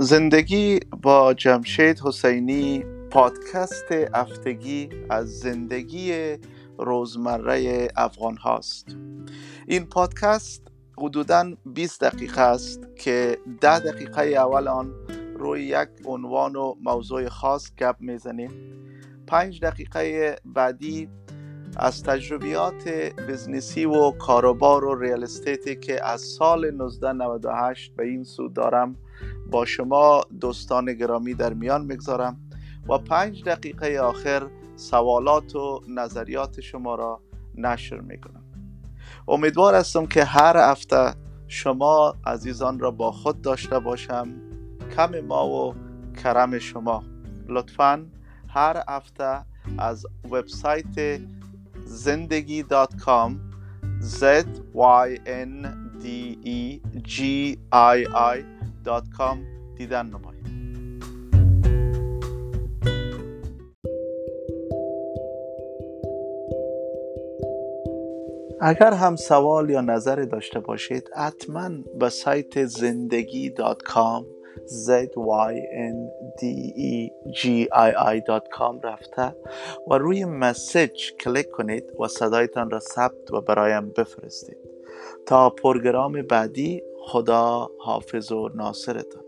زندگی با جمشید حسینی پادکست هفتگی از زندگی روزمره افغان هاست. این پادکست حدودا 20 دقیقه است که 10 دقیقه اول آن روی یک عنوان و موضوع خاص گپ می‌زنیم. پنج دقیقه بعدی از تجربیات بزنسی و کاروبار و ریال استیتی که از سال 1998 به این سو دارم با شما دوستان گرامی در میان می‌گذارم و پنج دقیقه آخر سوالات و نظریات شما را نشر می‌کنم. امیدوار هستم که هر هفته شما عزیزان را با خود داشته باشم. کم ما و کرم شما. لطفا هر هفته از وبسایت زندگی دات کام z y n d e g i دیدن نمایید. اگر هم سوال یا نظر داشته باشید حتما به سایت زندگی دات کام z y n d g i i کام رفته و روی مسج کلیک کنید و صدایتان را ثبت و برایم بفرستید. تا پروگرام بعدی خدا حافظ و ناصرتان.